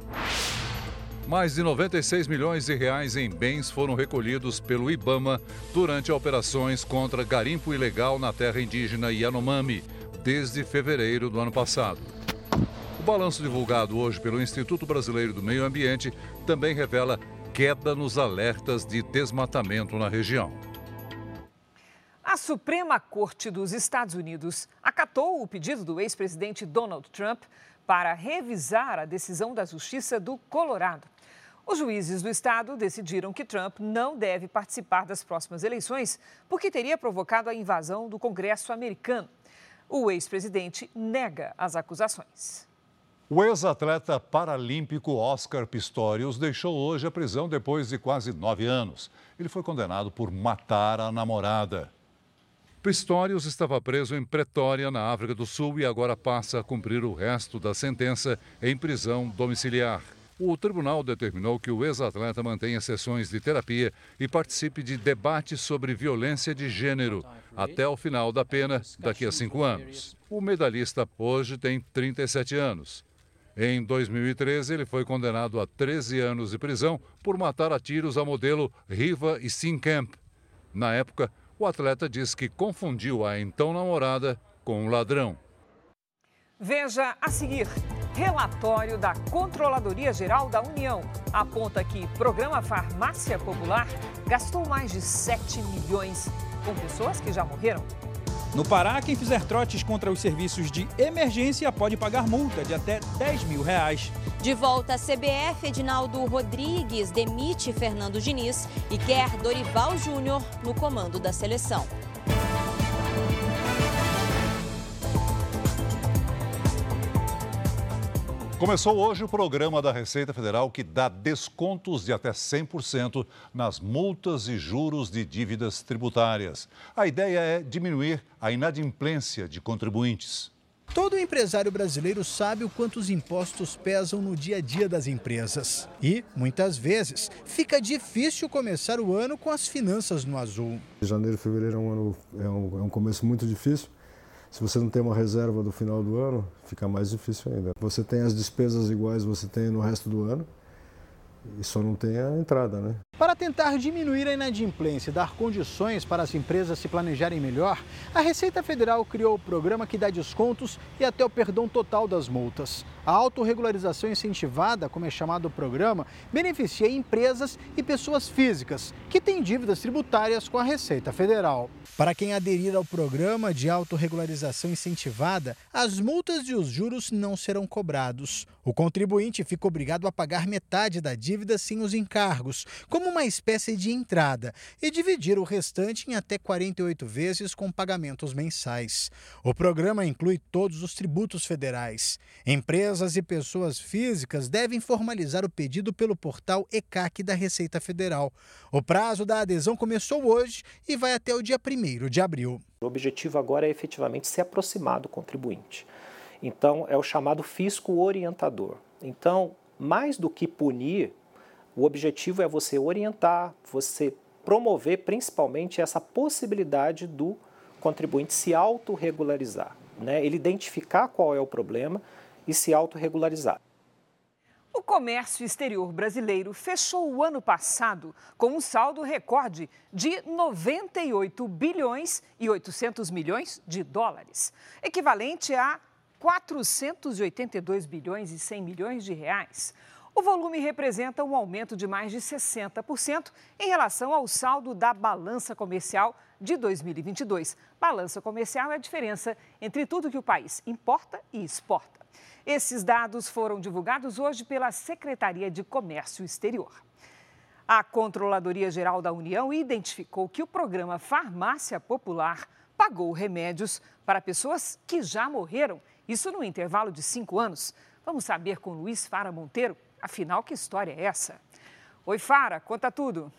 Mais de 96 milhões de reais em bens foram recolhidos pelo Ibama durante operações contra garimpo ilegal na terra indígena Yanomami, desde fevereiro do ano passado. O balanço divulgado hoje pelo Instituto Brasileiro do Meio Ambiente também revela queda nos alertas de desmatamento na região. A Suprema Corte dos Estados Unidos acatou o pedido do ex-presidente Donald Trump para revisar a decisão da Justiça do Colorado. Os juízes do estado decidiram que Trump não deve participar das próximas eleições porque teria provocado a invasão do Congresso americano. O ex-presidente nega as acusações. O ex-atleta paralímpico Oscar Pistorius deixou hoje a prisão depois de quase nove anos. Ele foi condenado por matar a namorada. Pistorius estava preso em Pretória, na África do Sul, e agora passa a cumprir o resto da sentença em prisão domiciliar. O tribunal determinou que o ex-atleta mantenha sessões de terapia e participe de debates sobre violência de gênero até o final da pena, daqui a cinco anos. O medalhista hoje tem 37 anos. Em 2013, ele foi condenado a 13 anos de prisão por matar a tiros a modelo Riva Steenkamp. Na época, o atleta diz que confundiu a então namorada com um ladrão. Veja a seguir. Relatório da Controladoria Geral da União aponta que programa Farmácia Popular gastou mais de 7 milhões com pessoas que já morreram. No Pará, quem fizer trotes contra os serviços de emergência pode pagar multa de até 10 mil reais. De volta à CBF, Edinaldo Rodrigues demite Fernando Diniz e quer Dorival Júnior no comando da seleção. Começou hoje o programa da Receita Federal que dá descontos de até 100% nas multas e juros de dívidas tributárias. A ideia é diminuir a inadimplência de contribuintes. Todo empresário brasileiro sabe o quanto os impostos pesam no dia a dia das empresas. E, muitas vezes, fica difícil começar o ano com as finanças no azul. Janeiro e fevereiro é um, ano, é um, é um começo muito difícil. Se você não tem uma reserva do final do ano, fica mais difícil ainda. Você tem as despesas iguais você tem no resto do ano e só não tem a entrada, né? Para tentar diminuir a inadimplência e dar condições para as empresas se planejarem melhor, a Receita Federal criou o programa que dá descontos e até o perdão total das multas. A autorregularização incentivada, como é chamado o programa, beneficia empresas e pessoas físicas que têm dívidas tributárias com a Receita Federal. Para quem aderir ao programa de autorregularização incentivada, as multas e os juros não serão cobrados. O contribuinte fica obrigado a pagar metade da dívida sem os encargos, uma espécie de entrada, e dividir o restante em até 48 vezes com pagamentos mensais. O programa inclui todos os tributos federais. Empresas e pessoas físicas devem formalizar o pedido pelo portal ECAC da Receita Federal. O prazo da adesão começou hoje e vai até o dia 1 de abril. O objetivo agora é efetivamente se aproximar do contribuinte. Então, é o chamado fisco orientador. Então, mais do que punir, o objetivo é você orientar, você promover principalmente essa possibilidade do contribuinte se autorregularizar, né? ele identificar qual é o problema e se autorregularizar. O comércio exterior brasileiro fechou o ano passado com um saldo recorde de 98 bilhões e 800 milhões de dólares, equivalente a 482 bilhões e 100 milhões de reais. O volume representa um aumento de mais de 60% em relação ao saldo da balança comercial de 2022. Balança comercial é a diferença entre tudo que o país importa e exporta. Esses dados foram divulgados hoje pela Secretaria de Comércio Exterior. A Controladoria Geral da União identificou que o programa Farmácia Popular pagou remédios para pessoas que já morreram isso no intervalo de cinco anos. Vamos saber com Luiz Fara Monteiro, afinal, que história é essa? Oi, Fara, conta tudo.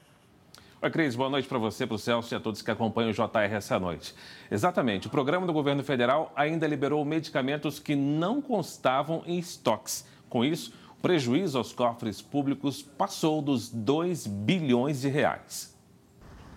Oi, Cris, boa noite para você, para o Celso e a todos que acompanham o JR essa noite. Exatamente, o programa do governo federal ainda liberou medicamentos que não constavam em estoques. Com isso, o prejuízo aos cofres públicos passou dos 2 bilhões de reais.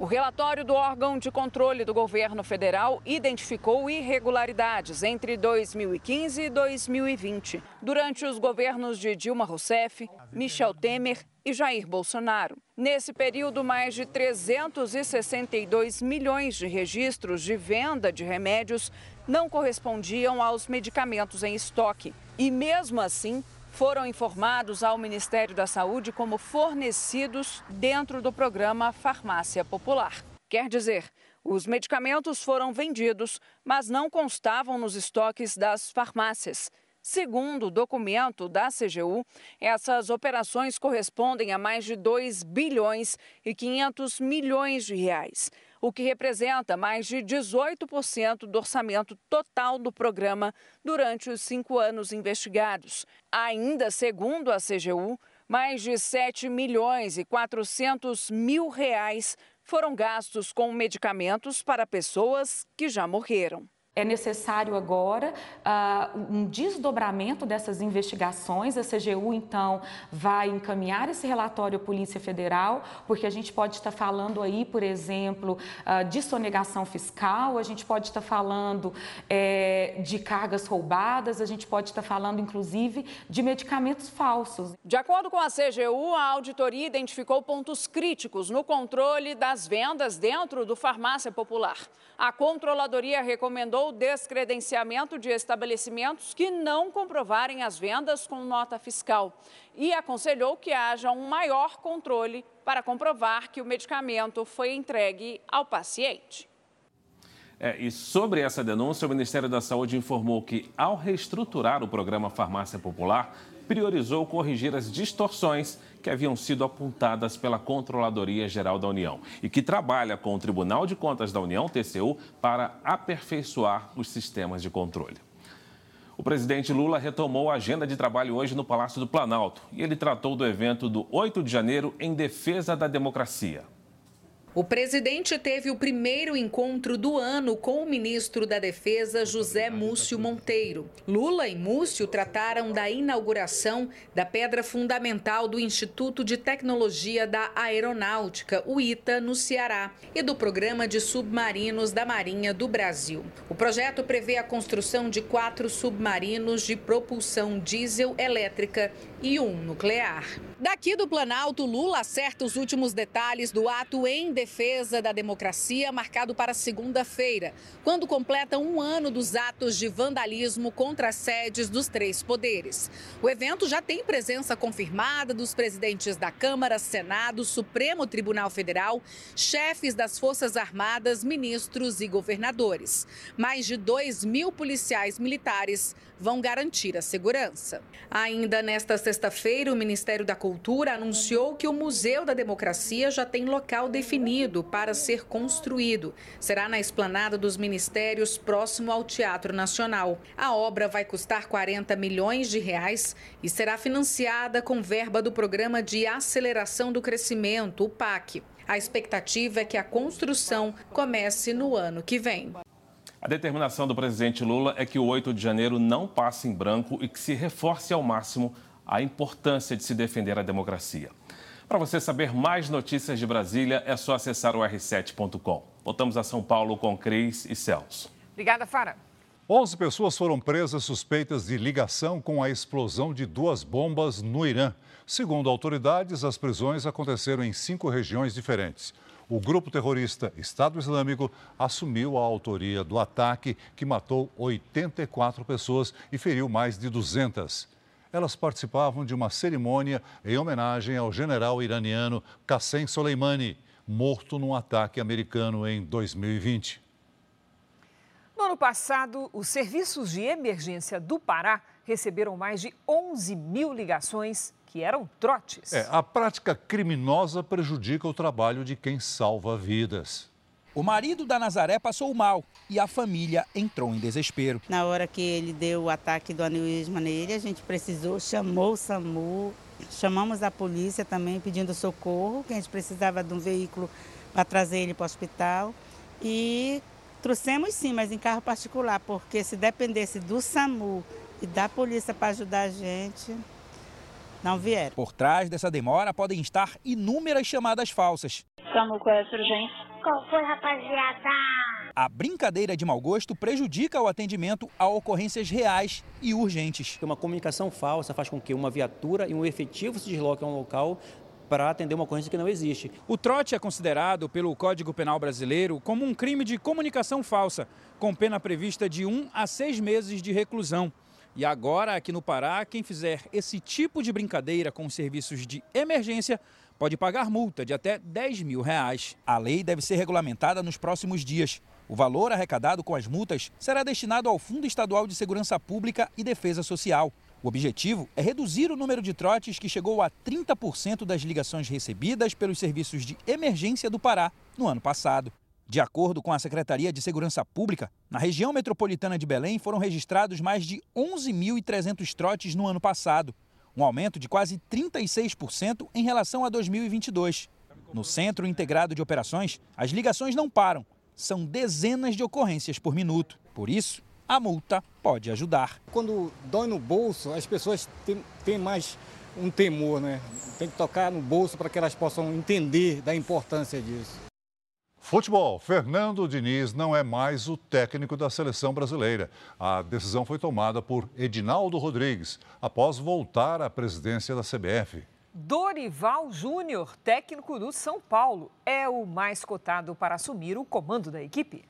O relatório do órgão de controle do governo federal identificou irregularidades entre 2015 e 2020, durante os governos de Dilma Rousseff, Michel Temer e Jair Bolsonaro. Nesse período, mais de 362 milhões de registros de venda de remédios não correspondiam aos medicamentos em estoque. E mesmo assim, foram informados ao Ministério da Saúde como fornecidos dentro do programa Farmácia Popular. Quer dizer, os medicamentos foram vendidos, mas não constavam nos estoques das farmácias. Segundo o documento da CGU, essas operações correspondem a mais de 2 bilhões e 500 milhões de reais o que representa mais de 18% do orçamento total do programa durante os cinco anos investigados. Ainda segundo a CGU, mais de 7 milhões e 400 mil reais foram gastos com medicamentos para pessoas que já morreram. É necessário agora uh, um desdobramento dessas investigações. A CGU, então, vai encaminhar esse relatório à Polícia Federal, porque a gente pode estar falando aí, por exemplo, uh, de sonegação fiscal, a gente pode estar falando é, de cargas roubadas, a gente pode estar falando, inclusive, de medicamentos falsos. De acordo com a CGU, a auditoria identificou pontos críticos no controle das vendas dentro do Farmácia Popular. A controladoria recomendou o descredenciamento de estabelecimentos que não comprovarem as vendas com nota fiscal e aconselhou que haja um maior controle para comprovar que o medicamento foi entregue ao paciente. É, e sobre essa denúncia, o Ministério da Saúde informou que, ao reestruturar o programa Farmácia Popular, priorizou corrigir as distorções que haviam sido apontadas pela Controladoria Geral da União e que trabalha com o Tribunal de Contas da União, TCU, para aperfeiçoar os sistemas de controle. O presidente Lula retomou a agenda de trabalho hoje no Palácio do Planalto e ele tratou do evento do 8 de janeiro em defesa da democracia. O presidente teve o primeiro encontro do ano com o ministro da Defesa, José Múcio Monteiro. Lula e Múcio trataram da inauguração da pedra fundamental do Instituto de Tecnologia da Aeronáutica, o ITA, no Ceará, e do programa de submarinos da Marinha do Brasil. O projeto prevê a construção de quatro submarinos de propulsão diesel elétrica e um nuclear. Daqui do Planalto, Lula acerta os últimos detalhes do ato em defesa da democracia, marcado para segunda-feira, quando completa um ano dos atos de vandalismo contra as sedes dos três poderes. O evento já tem presença confirmada dos presidentes da Câmara, Senado, Supremo Tribunal Federal, chefes das Forças Armadas, ministros e governadores. Mais de 2 mil policiais militares vão garantir a segurança. Ainda nesta sexta-feira, o Ministério da Cultura anunciou que o Museu da Democracia já tem local definido para ser construído. Será na esplanada dos ministérios, próximo ao Teatro Nacional. A obra vai custar 40 milhões de reais e será financiada com verba do Programa de Aceleração do Crescimento, o PAC. A expectativa é que a construção comece no ano que vem. A determinação do presidente Lula é que o 8 de janeiro não passe em branco e que se reforce ao máximo a importância de se defender a democracia. Para você saber mais notícias de Brasília, é só acessar o r7.com. Voltamos a São Paulo com Cris e Celso. Obrigada, Fara. 11 pessoas foram presas suspeitas de ligação com a explosão de duas bombas no Irã. Segundo autoridades, as prisões aconteceram em cinco regiões diferentes o grupo terrorista Estado Islâmico assumiu a autoria do ataque que matou 84 pessoas e feriu mais de 200. Elas participavam de uma cerimônia em homenagem ao general iraniano Qassem Soleimani, morto num ataque americano em 2020. No ano passado, os serviços de emergência do Pará receberam mais de 11 mil ligações que eram trotes. É, a prática criminosa prejudica o trabalho de quem salva vidas. O marido da Nazaré passou mal e a família entrou em desespero. Na hora que ele deu o ataque do aneurisma nele, a gente precisou, chamou o SAMU, chamamos a polícia também pedindo socorro, que a gente precisava de um veículo para trazer ele para o hospital. E trouxemos sim, mas em carro particular, porque se dependesse do SAMU e da polícia para ajudar a gente, não vieram. Por trás dessa demora podem estar inúmeras chamadas falsas. Estamos com essa urgência. Qual foi, rapaziada? A brincadeira de mau gosto prejudica o atendimento a ocorrências reais e urgentes. Uma comunicação falsa faz com que uma viatura e um efetivo se desloquem a um local para atender uma ocorrência que não existe. O trote é considerado pelo Código Penal Brasileiro como um crime de comunicação falsa, com pena prevista de um a seis meses de reclusão. E agora, aqui no Pará, quem fizer esse tipo de brincadeira com os serviços de emergência pode pagar multa de até 10 mil reais. A lei deve ser regulamentada nos próximos dias. O valor arrecadado com as multas será destinado ao Fundo Estadual de Segurança Pública e Defesa Social. O objetivo é reduzir o número de trotes que chegou a 30% das ligações recebidas pelos serviços de emergência do Pará no ano passado. De acordo com a Secretaria de Segurança Pública, na região metropolitana de Belém foram registrados mais de 11.300 trotes no ano passado, um aumento de quase 36% em relação a 2022. No Centro Integrado de Operações, as ligações não param. São dezenas de ocorrências por minuto. Por isso, a multa pode ajudar. Quando dói no bolso, as pessoas têm, têm mais um temor, né? Tem que tocar no bolso para que elas possam entender da importância disso. Futebol. Fernando Diniz não é mais o técnico da seleção brasileira. A decisão foi tomada por Edinaldo Rodrigues, após voltar à presidência da CBF. Dorival Júnior, técnico do São Paulo, é o mais cotado para assumir o comando da equipe.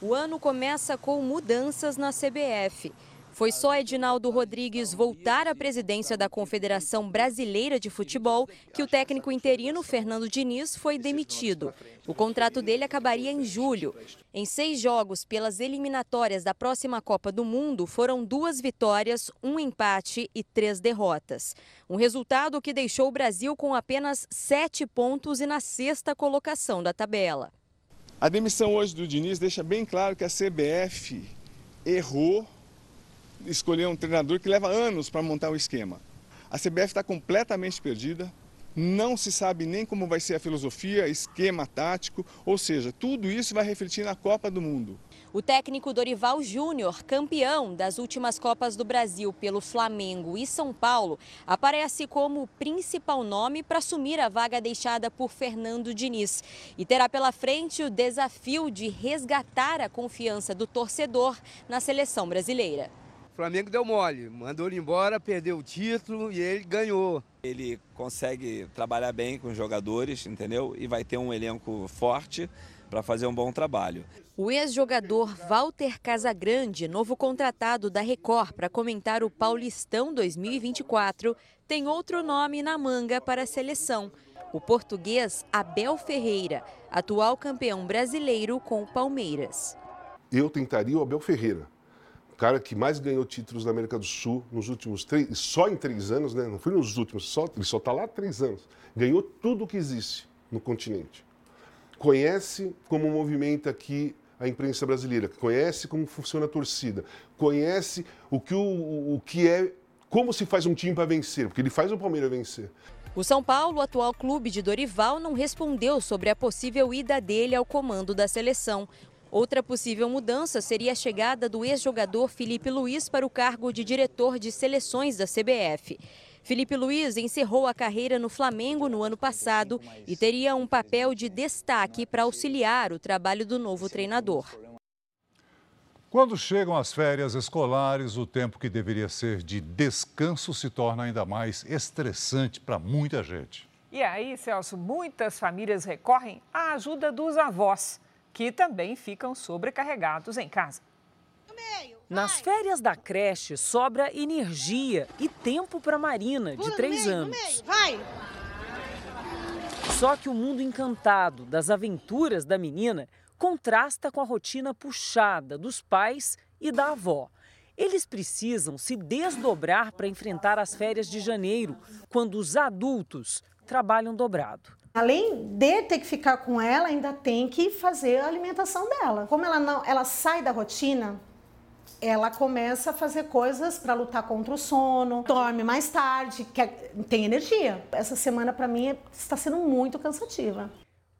O ano começa com mudanças na CBF. Foi só Edinaldo Rodrigues voltar à presidência da Confederação Brasileira de Futebol que o técnico interino Fernando Diniz foi demitido. O contrato dele acabaria em julho. Em seis jogos pelas eliminatórias da próxima Copa do Mundo, foram duas vitórias, um empate e três derrotas. Um resultado que deixou o Brasil com apenas sete pontos e na sexta colocação da tabela. A demissão hoje do Diniz deixa bem claro que a CBF errou escolher um treinador que leva anos para montar o esquema. A CBF está completamente perdida, não se sabe nem como vai ser a filosofia, esquema tático, ou seja, tudo isso vai refletir na Copa do Mundo. O técnico Dorival Júnior, campeão das últimas Copas do Brasil pelo Flamengo e São Paulo, aparece como o principal nome para assumir a vaga deixada por Fernando Diniz e terá pela frente o desafio de resgatar a confiança do torcedor na seleção brasileira. O Flamengo deu mole, mandou ele embora, perdeu o título e ele ganhou. Ele consegue trabalhar bem com os jogadores, entendeu? E vai ter um elenco forte para fazer um bom trabalho. O ex-jogador Walter Casagrande, novo contratado da Record para comentar o Paulistão 2024, tem outro nome na manga para a seleção. O português Abel Ferreira, atual campeão brasileiro com o Palmeiras. Eu tentaria o Abel Ferreira cara que mais ganhou títulos na América do Sul nos últimos três, só em três anos, né? Não foi nos últimos, só, ele só está lá há três anos. Ganhou tudo o que existe no continente. Conhece como movimenta aqui a imprensa brasileira, conhece como funciona a torcida, conhece o que, o, o que é, como se faz um time para vencer, porque ele faz o Palmeiras vencer. O São Paulo, atual clube de Dorival, não respondeu sobre a possível ida dele ao comando da seleção. Outra possível mudança seria a chegada do ex-jogador Felipe Luiz para o cargo de diretor de seleções da CBF. Felipe Luiz encerrou a carreira no Flamengo no ano passado e teria um papel de destaque para auxiliar o trabalho do novo treinador. Quando chegam as férias escolares, o tempo que deveria ser de descanso se torna ainda mais estressante para muita gente. E aí, Celso, muitas famílias recorrem à ajuda dos avós, que também ficam sobrecarregados em casa. Nas férias da creche sobra energia e tempo para Marina, de três anos. Só que o mundo encantado das aventuras da menina contrasta com a rotina puxada dos pais e da avó. Eles precisam se desdobrar para enfrentar as férias de janeiro, quando os adultos trabalham dobrado. Além de ter que ficar com ela, ainda tem que fazer a alimentação dela. Como ela não, ela sai da rotina, ela começa a fazer coisas para lutar contra o sono, dorme mais tarde, quer, tem energia. Essa semana para mim está sendo muito cansativa.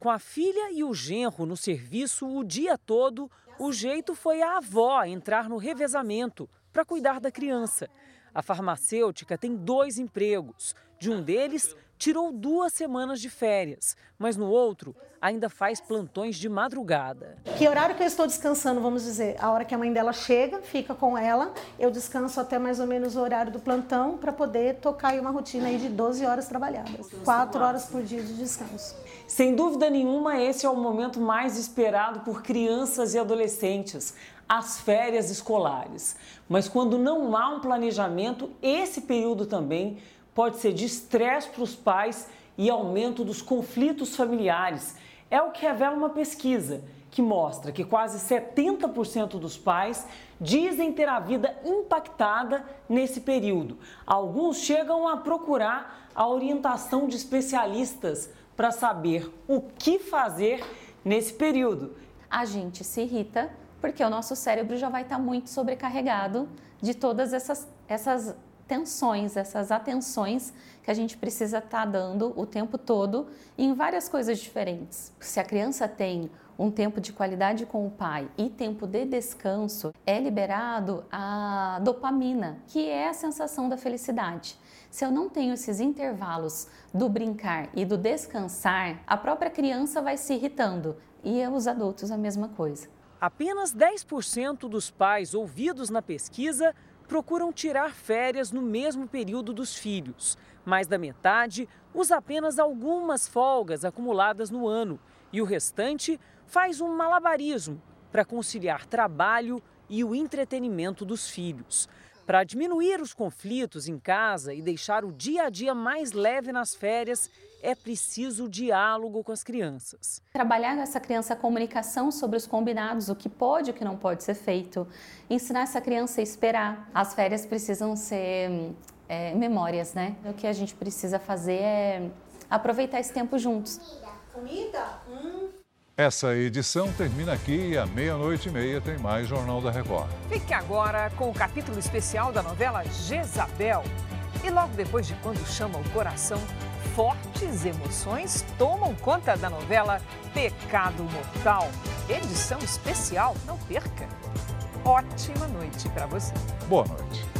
Com a filha e o genro no serviço o dia todo, o jeito foi a avó entrar no revezamento para cuidar da criança. A farmacêutica tem dois empregos. De um deles, tirou duas semanas de férias, mas no outro ainda faz plantões de madrugada. Que horário que eu estou descansando, vamos dizer? A hora que a mãe dela chega, fica com ela, eu descanso até mais ou menos o horário do plantão para poder tocar aí uma rotina aí de 12 horas trabalhadas. Quatro horas por dia de descanso. Sem dúvida nenhuma, esse é o momento mais esperado por crianças e adolescentes as férias escolares. Mas quando não há um planejamento, esse período também pode ser de estresse para os pais e aumento dos conflitos familiares. É o que revela uma pesquisa que mostra que quase 70% dos pais dizem ter a vida impactada nesse período. Alguns chegam a procurar a orientação de especialistas para saber o que fazer nesse período. A gente se irrita porque o nosso cérebro já vai estar muito sobrecarregado de todas essas, essas tensões, essas atenções que a gente precisa estar tá dando o tempo todo em várias coisas diferentes. Se a criança tem um tempo de qualidade com o pai e tempo de descanso, é liberado a dopamina, que é a sensação da felicidade. Se eu não tenho esses intervalos do brincar e do descansar, a própria criança vai se irritando e os adultos a mesma coisa. Apenas 10% dos pais ouvidos na pesquisa procuram tirar férias no mesmo período dos filhos. Mais da metade usa apenas algumas folgas acumuladas no ano e o restante faz um malabarismo para conciliar trabalho e o entretenimento dos filhos. Para diminuir os conflitos em casa e deixar o dia a dia mais leve nas férias, é preciso diálogo com as crianças. Trabalhar essa criança a comunicação sobre os combinados, o que pode e o que não pode ser feito. Ensinar essa criança a esperar. As férias precisam ser é, memórias, né? O que a gente precisa fazer é aproveitar esse tempo juntos. Comida? Hum. Essa edição termina aqui e à meia-noite e meia tem mais Jornal da Record. Fique agora com o capítulo especial da novela Jezabel. E logo depois de Quando Chama o Coração, fortes emoções tomam conta da novela Pecado Mortal. Edição especial, não perca. Ótima noite para você. Boa noite.